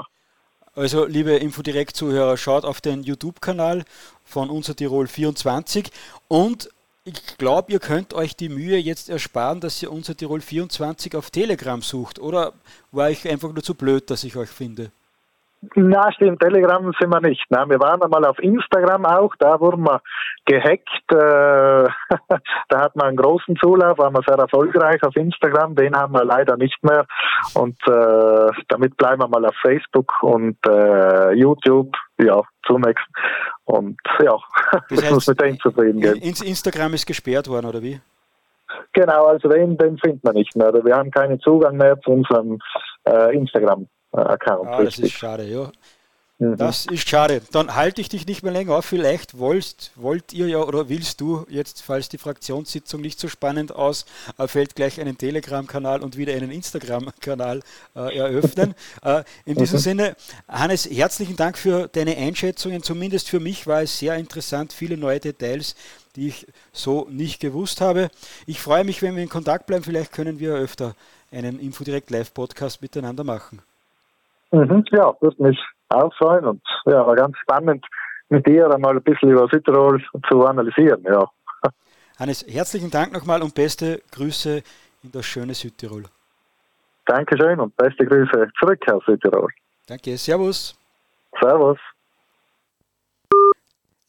Also, liebe Infodirekt-Zuhörer, schaut auf den YouTube-Kanal von Unser Tirol 24 und ich glaube, ihr könnt euch die Mühe jetzt ersparen, dass ihr Unser Tirol 24 auf Telegram sucht. Oder war ich einfach nur zu blöd, dass ich euch finde? Na, stimmt, Telegram sind wir nicht. Na, wir waren einmal auf Instagram auch, da wurden wir gehackt. Äh, (laughs) da hat man einen großen Zulauf, waren wir sehr erfolgreich auf Instagram, den haben wir leider nicht mehr. Und äh, damit bleiben wir mal auf Facebook und äh, YouTube, ja, zunächst. Und ja, (laughs) das heißt, muss mit dem zufrieden gehen. Instagram ist gesperrt worden, oder wie? Genau, also den, den findet man nicht mehr. Wir haben keinen Zugang mehr zu unserem äh, Instagram. Account. Ah, das ist schade, ja. Mhm. Das ist schade. Dann halte ich dich nicht mehr länger auf. Vielleicht wollt, wollt ihr ja oder willst du jetzt, falls die Fraktionssitzung nicht so spannend ausfällt, gleich einen Telegram-Kanal und wieder einen Instagram-Kanal äh, eröffnen. (laughs) äh, in diesem mhm. Sinne, Hannes, herzlichen Dank für deine Einschätzungen. Zumindest für mich war es sehr interessant, viele neue Details, die ich so nicht gewusst habe. Ich freue mich, wenn wir in Kontakt bleiben. Vielleicht können wir öfter einen Infodirect Live-Podcast miteinander machen. Mhm, ja, würde mich auch freuen und ja, war ganz spannend mit dir einmal ein bisschen über Südtirol zu analysieren, ja. (laughs) Hannes, herzlichen Dank nochmal und beste Grüße in das schöne Südtirol. Dankeschön und beste Grüße zurück aus Südtirol. Danke, Servus. Servus.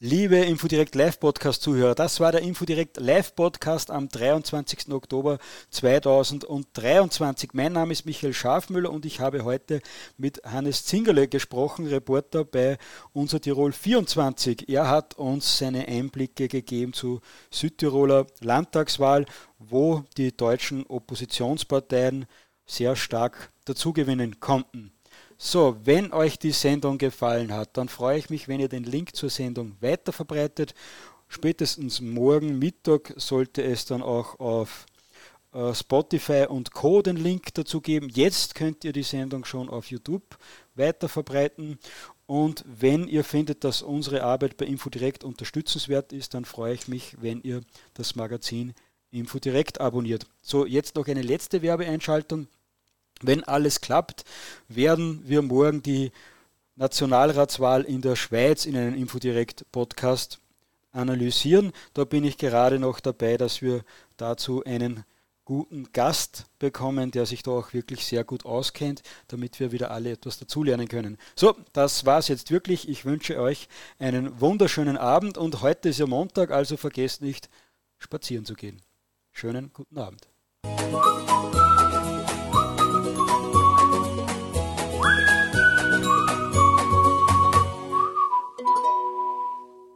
Liebe Infodirect Live Podcast Zuhörer, das war der Infodirect Live Podcast am 23. Oktober 2023. Mein Name ist Michael Schafmüller und ich habe heute mit Hannes Zingerle gesprochen, Reporter bei Unser Tirol 24. Er hat uns seine Einblicke gegeben zu Südtiroler Landtagswahl, wo die deutschen Oppositionsparteien sehr stark dazugewinnen konnten. So, wenn euch die Sendung gefallen hat, dann freue ich mich, wenn ihr den Link zur Sendung weiterverbreitet. Spätestens morgen Mittag sollte es dann auch auf äh, Spotify und Co. den Link dazu geben. Jetzt könnt ihr die Sendung schon auf YouTube weiterverbreiten. Und wenn ihr findet, dass unsere Arbeit bei InfoDirect unterstützenswert ist, dann freue ich mich, wenn ihr das Magazin InfoDirect abonniert. So, jetzt noch eine letzte Werbeeinschaltung. Wenn alles klappt, werden wir morgen die Nationalratswahl in der Schweiz in einem Infodirect-Podcast analysieren. Da bin ich gerade noch dabei, dass wir dazu einen guten Gast bekommen, der sich da auch wirklich sehr gut auskennt, damit wir wieder alle etwas dazulernen können. So, das war es jetzt wirklich. Ich wünsche euch einen wunderschönen Abend und heute ist ja Montag, also vergesst nicht, spazieren zu gehen. Schönen guten Abend.